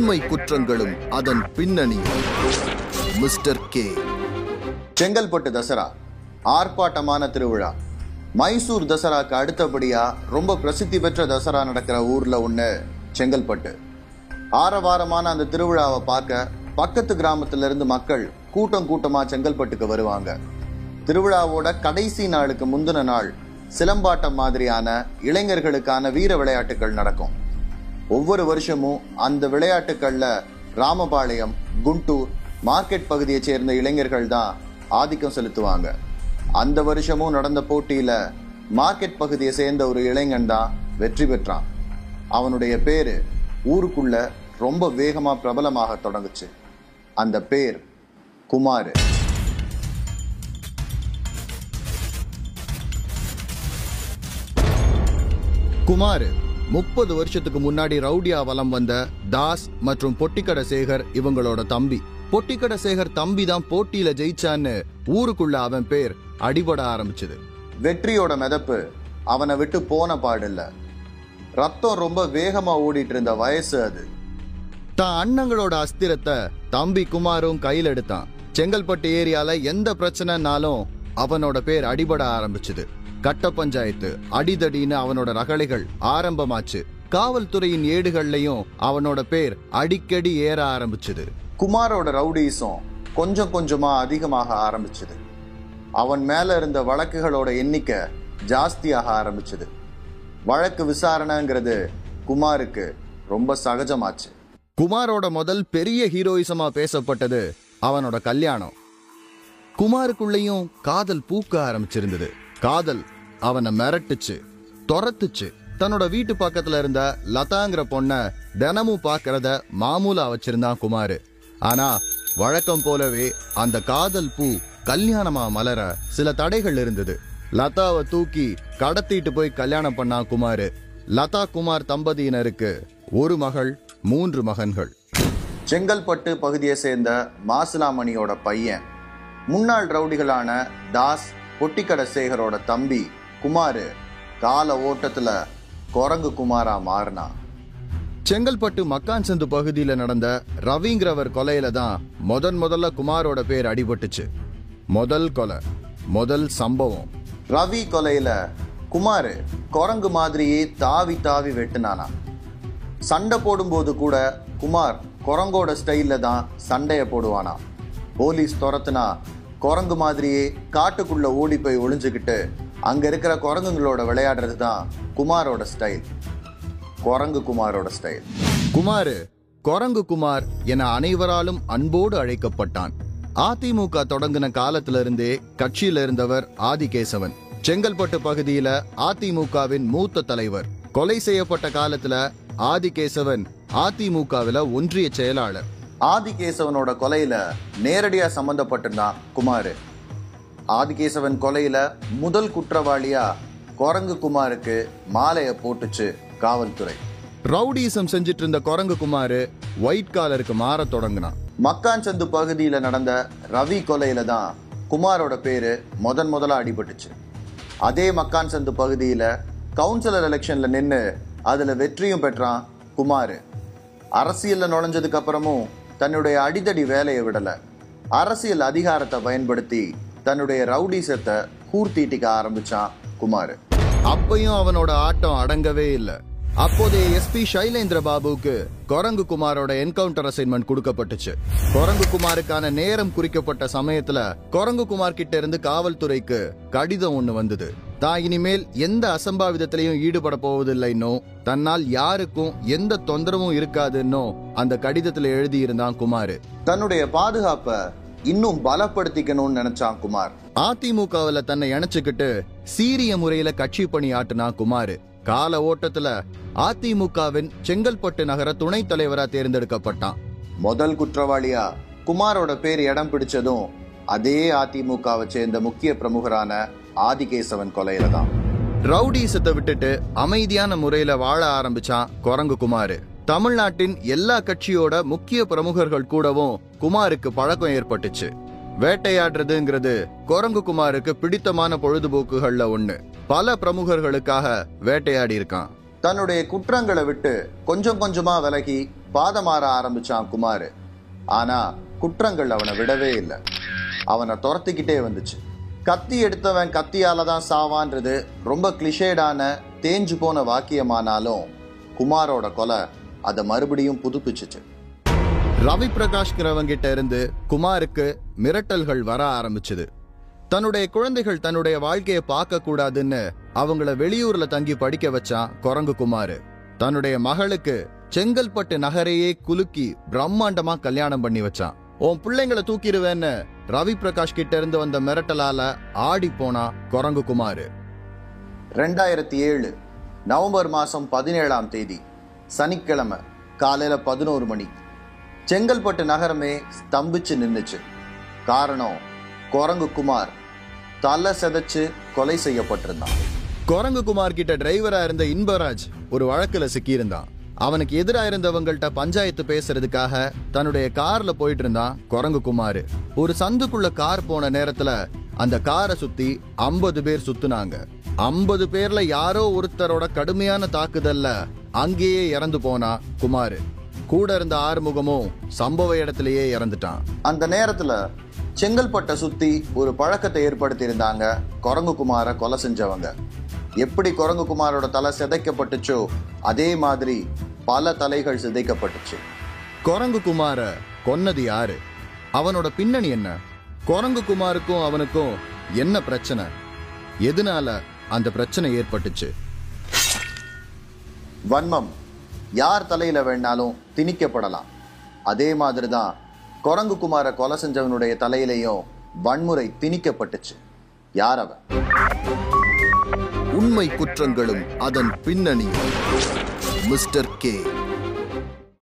உண்மை குற்றங்களும் அதன் பின்னணியும் மிஸ்டர் கே. செங்கல்பட்டு தசரா ஆர்ப்பாட்டமான திருவிழா. மைசூர் தசராக்கு அடுத்தபடியா ரொம்ப பிரசித்தி பெற்ற தசரா நடக்கிற ஊர்ல ஒண்ணு செங்கல்பட்டு. ஆரவாரமான அந்த திருவிழாவை பார்க்க பக்கத்து கிராமத்துல இருந்து மக்கள் கூட்டம் கூட்டமா செங்கல்பட்டுக்கு வருவாங்க. திருவிழாவோட கடைசி நாளுக்கு முந்தின நாள் சிலம்பாட்டம் மாதிரியான இளைஞர்களுக்கான வீர விளையாட்டுகள் நடக்கும். ஒவ்வொரு வருஷமும் அந்த விளையாட்டுக்களில் ராமபாளையம் குண்டூர் மார்க்கெட் பகுதியை சேர்ந்த இளைஞர்கள் தான் ஆதிக்கம் செலுத்துவாங்க. அந்த வருஷமும் நடந்த போட்டியில மார்க்கெட் பகுதியை சேர்ந்த ஒரு இளைஞன் தான் வெற்றி பெற்றான். அவனுடைய பேரு ஊருக்குள்ள ரொம்ப வேகமா பிரபலமாக தொடங்குச்சு. அந்த பேர் குமார். குமார் முப்பது வருஷத்துக்கு முன்னாடி ரவுடியா வலம் வந்த தாஸ் மற்றும் பொட்டிக்கடை சேகர் இவங்களோட தம்பி. பொட்டிக்கடை சேகர் தம்பி தான் போட்டியில ஜெயிச்சான்னு ஊருக்குள்ள அவன் பேர் அடிபட ஆரம்பிச்சது. வெற்றியோட மிதப்பு அவனை விட்டு போன பாடில்ல. ரத்தம் ரொம்ப வேகமா ஓடிட்டு இருந்த வயசு அது. தான் அண்ணங்களோட அஸ்திரத்தை தம்பி குமாரும் கையில் எடுத்தான். செங்கல்பட்டு ஏரியால எந்த பிரச்சனைனாலும் அவனோட பேர் அடிபட ஆரம்பிச்சது. கட்ட பஞ்சாயத்து அடிதடின்னு அவனோட ரகளைகள் ஆரம்பமாச்சு. காவல்துறையின் ஏடுகள்லையும் அவனோட பேர் அடிக்கடி ஏற ஆரம்பிச்சது. குமாரோட ரவுடிசம் கொஞ்சம் கொஞ்சமா அதிகமாக ஆரம்பிச்சது. அவன் மேல இருந்த வழக்குகளோட எண்ணிக்கை ஜாஸ்தியாக ஆரம்பிச்சது. வழக்கு விசாரணைங்கிறது குமாருக்கு ரொம்ப சகஜமாச்சு. குமாரோட முதல் பெரிய ஹீரோயிசமா பேசப்பட்டது அவனோட கல்யாணம். குமாருக்குள்ளேயும் காதல் பூக்க ஆரம்பிச்சிருந்தது. காதல் அவனை மிரட்டுச்சு துரத்துச்சு. தன்னோட வீட்டு பக்கத்துல இருந்த லதாங்கிற பொண்ண தினமும் பார்க்கறத மாமூலா வச்சிருந்தான் குமாரு. ஆனா வழக்கம் போலவே அந்த காதல் பூ கல்யாணமா மலர சில தடைகள் இருந்தது. லதாவை தூக்கி கடத்திட்டு போய் கல்யாணம் பண்ணா குமாரு. லதா குமார் தம்பதியினருக்கு ஒரு மகள் மூன்று மகன்கள். செங்கல்பட்டு பகுதியை சேர்ந்த மாசிலாமணியோட பையன். முன்னாள் ரவுடிகளான தாஸ் பொட்டிக்கடை சேகரோட தம்பி குமாரு கால ஓட்டத்துல குரங்கு குமாரா மாறினான் செங்கல்பட்டு மக்கான் சந்து பகுதியில நடந்த ரவிங்கிறவர் கொலையில தான் முதன் முதல்ல குமாரோட பேர் அடிபட்டுச்சு. முதல் கொலை முதல் சம்பவம். ரவி கொலையில குமாரு குரங்கு மாதிரியே தாவி தாவி வெட்டுனானா. சண்டை போடும்போது கூட குமார் குரங்கோட ஸ்டைல்ல தான் சண்டைய போடுவானா. போலீஸ் துரத்துனா குரங்கு மாதிரியே காட்டுக்குள்ள ஓடி போய் ஒளிஞ்சுக்கிட்டு அங்க இருக்கிற குரங்குங்களோட விளையாடுறது தான் குமாரோட ஸ்டைல் குரங்கு குமாரோட ஸ்டைல் குமாரு குரங்கு குமார் என அனைவராலும் அன்போடு அழைக்கப்பட்டான். அதிமுக தொடங்கின காலத்திலிருந்தே கட்சியில இருந்தவர் ஆதிகேசவன். செங்கல்பட்டு பகுதியில அதிமுகவின் மூத்த தலைவர். கொலை செய்யப்பட்ட காலத்துல ஆதிகேசவன் அதிமுகவில ஒன்றிய செயலாளர். ஆதிகேசவனோட கொலையில நேரடியா சம்பந்தப்பட்டிருந்தான் குமாரு. ஆதிகேசவன் கொலையில முதல் குற்றவாளியா குரங்கு குமாருக்கு மாலைய போட்டுச்சு காவல்துறை. ரவுடிசம் செஞ்சிட்டு இருந்த குரங்கு குமாரு ஒயிட் காலருக்கு மாற தொடங்கினான். மக்கான்சந்து பகுதியில நடந்த ரவி கொலையில தான் குமாரோட பேரு முதன் முதலா அடிபட்டுச்சு. அதே மக்கான்சந்து பகுதியில கவுன்சிலர் எலெக்ஷன்ல நின்னு அதுல வெற்றியும் பெற்றான் குமாரு. அரசியல்ல நுழைஞ்சதுக்கு அப்புறமும் தன்னுடைய அடிதடி வேலையை விடலை. அரசியல் அதிகாரத்தை பயன்படுத்தி தன்னுடைய ரவுடிசத்தை கூர்த்தீட்டிக்க ஆரம்பிச்சான் குமார். அப்பையும் அவனோட ஆட்டம் அடங்கவே இல்லை. அப்போதைய எஸ்பி சைலேந்திர பாபுவுக்கு குரங்கு குமாரோட என்கவுண்டர் அசைன்மெண்ட் கொடுக்கப்பட்டுச்சு. குரங்கு குமாருக்கான நேரம் குறிக்கப்பட்ட சமயத்துல குரங்கு குமார் கிட்ட இருந்து காவல்துறைக்கு கடிதம் ஒண்ணு வந்தது. தான் இனிமேல் எந்த அசம்பாவிதத்திலையும் ஈடுபட போவதில்லைன்னோ தன்னால் யாருக்கும் எந்த தொந்தரவும் இருக்காதுன்னோ அந்த கடிதத்துல எழுதியிருந்தான் குமாரு. தன்னுடைய பாதுகாப்பை இன்னும் பலப்படுத்திக்கணும்னு நினைச்சான் குமார். அதிமுகவுல தன்னை இணைச்சுக்கிட்டு சீரிய முறையில கட்சி பணி ஆட்டுனான் குமாரு. கால ஓட்டத்துல அதிமுகவின் செங்கல்பட்டு நகர துணைத் தலைவரா தேர்ந்தெடுக்கப்பட்டான். முதல் குற்றவாளியா குமாரோட பேர் இடம் பிடிச்சதும் அதே அதிமுகவை சேர்ந்த முக்கிய பிரமுகரான ஆதிகேசவன் கொலையில தான். ரவுடிசத்தை விட்டுட்டு அமைதியான முறையில வாழ ஆரம்பிச்சான் குரங்கு குமாரு. தமிழ்நாட்டின் எல்லா கட்சியோட முக்கிய பிரமுகர்கள் கூடவும் குமாருக்கு பழக்கம் ஏற்பட்டுச்சு. வேட்டையாடுறதுங்கிறது குரங்கு குமாருக்கு பிடித்தமான பொழுதுபோக்குகள்ல ஒண்ணு. பல பிரமுகர்களுக்காக வேட்டையாடி இருக்கான். தன்னுடைய குற்றங்களை விட்டு கொஞ்சம் கொஞ்சமா விலகி பாதமாற ஆரம்பிச்சான் குமார். ஆனா குற்றங்கள் அவனை விடவே இல்லை. அவனை துரத்திக்கிட்டே வந்துச்சு. கத்தி எடுத்தவன் கத்தியால தான் சாவான்றது ரொம்ப கிளிஷேடான தேஞ்சு போன வாக்கியமானாலும் குமாரோட கொலை அதை மறுபடியும் புதுப்பிச்சுச்சு. ரவி பிரகாஷ்கிறவங்கிட்ட இருந்து குமாருக்கு மிரட்டல்கள் வர ஆரம்பிச்சது. தன்னுடைய குழந்தைகள் தன்னுடைய வாழ்க்கையை பார்க்க கூடாதுன்னு அவங்கள வெளியூர்ல தங்கி படிக்க வச்சான் குரங்கு குமாரு. தன்னுடைய மகளுக்கு செங்கல்பட்டு நகரையே குலுக்கி பிரம்மாண்டமா கல்யாணம் பண்ணி வச்சான். உன் பிள்ளைங்களை தூக்கிடுவேன்னு ரவி பிரகாஷ் கிட்ட இருந்து வந்த மிரட்டலால ஆடி போனா குரங்கு குமார். ரெண்டாயிரத்தி ஏழு நவம்பர் மாதம் பதினேழாம் தேதி சனிக்கிழமை காலையில் பதினோரு மணி. செங்கல்பட்டு நகரமே ஸ்தம்பிச்சு நின்றுச்சு காரணம் குரங்கு குமார் தலை செதைச்சு கொலை செய்யப்பட்டிருந்தான். குரங்கு குமார் கிட்ட டிரைவரா இருந்த இன்பராஜ் ஒரு வழக்குல சிக்கியிருந்தான். அவனுக்கு எதிராக இருந்தவங்கள்ட்ட பஞ்சாயத்து பேசுறதுக்காக தன்னுடைய கார்ல போயிட்டு இருந்தான் குரங்கு குமார் ஒரு சந்துக்குள்ள கார் போன நேரத்துல அந்த காரை சுத்தி ஐம்பது பேர் சுத்துனாங்க. ஐம்பது பேர்ல யாரோ ஒருத்தரோட கடுமையான தாக்குதல்ல அங்கேயே இறந்து போனா குமார். கூட இருந்த ஆறுமுகமும் சம்பவ இடத்திலேயே இறந்துட்டான். அந்த நேரத்துல செங்கல்பட்டை சுத்தி ஒரு பழக்கத்தை ஏற்படுத்தி இருந்தாங்க குரங்கு குமாரை கொலை செஞ்சவங்க. எப்படி குரங்கு குமாரோட தலை சிதைக்கப்பட்டுச்சோ அதே மாதிரி பல தலைகள் சிதைக்கப்பட்டுச்சு. குரங்கு குமார கொன்னது யாரு? அவனோட பின்னணி என்ன? குரங்கு குமாருக்கும் அவனுக்கும் என்ன பிரச்சனை? எதனால அந்த பிரச்சனை ஏற்பட்டுச்சு? வன்மம். யார் தலையில வேணாலும் திணிக்கப்படலாம். அதே மாதிரி தான் குரங்கு குமார கொலை செஞ்சவனுடைய தலையிலையும் வன்முறை திணிக்கப்பட்டுச்சு. யார் அவன்? உண்மை குற்றங்களும் அதன் பின்னணியும் மிஸ்டர் கே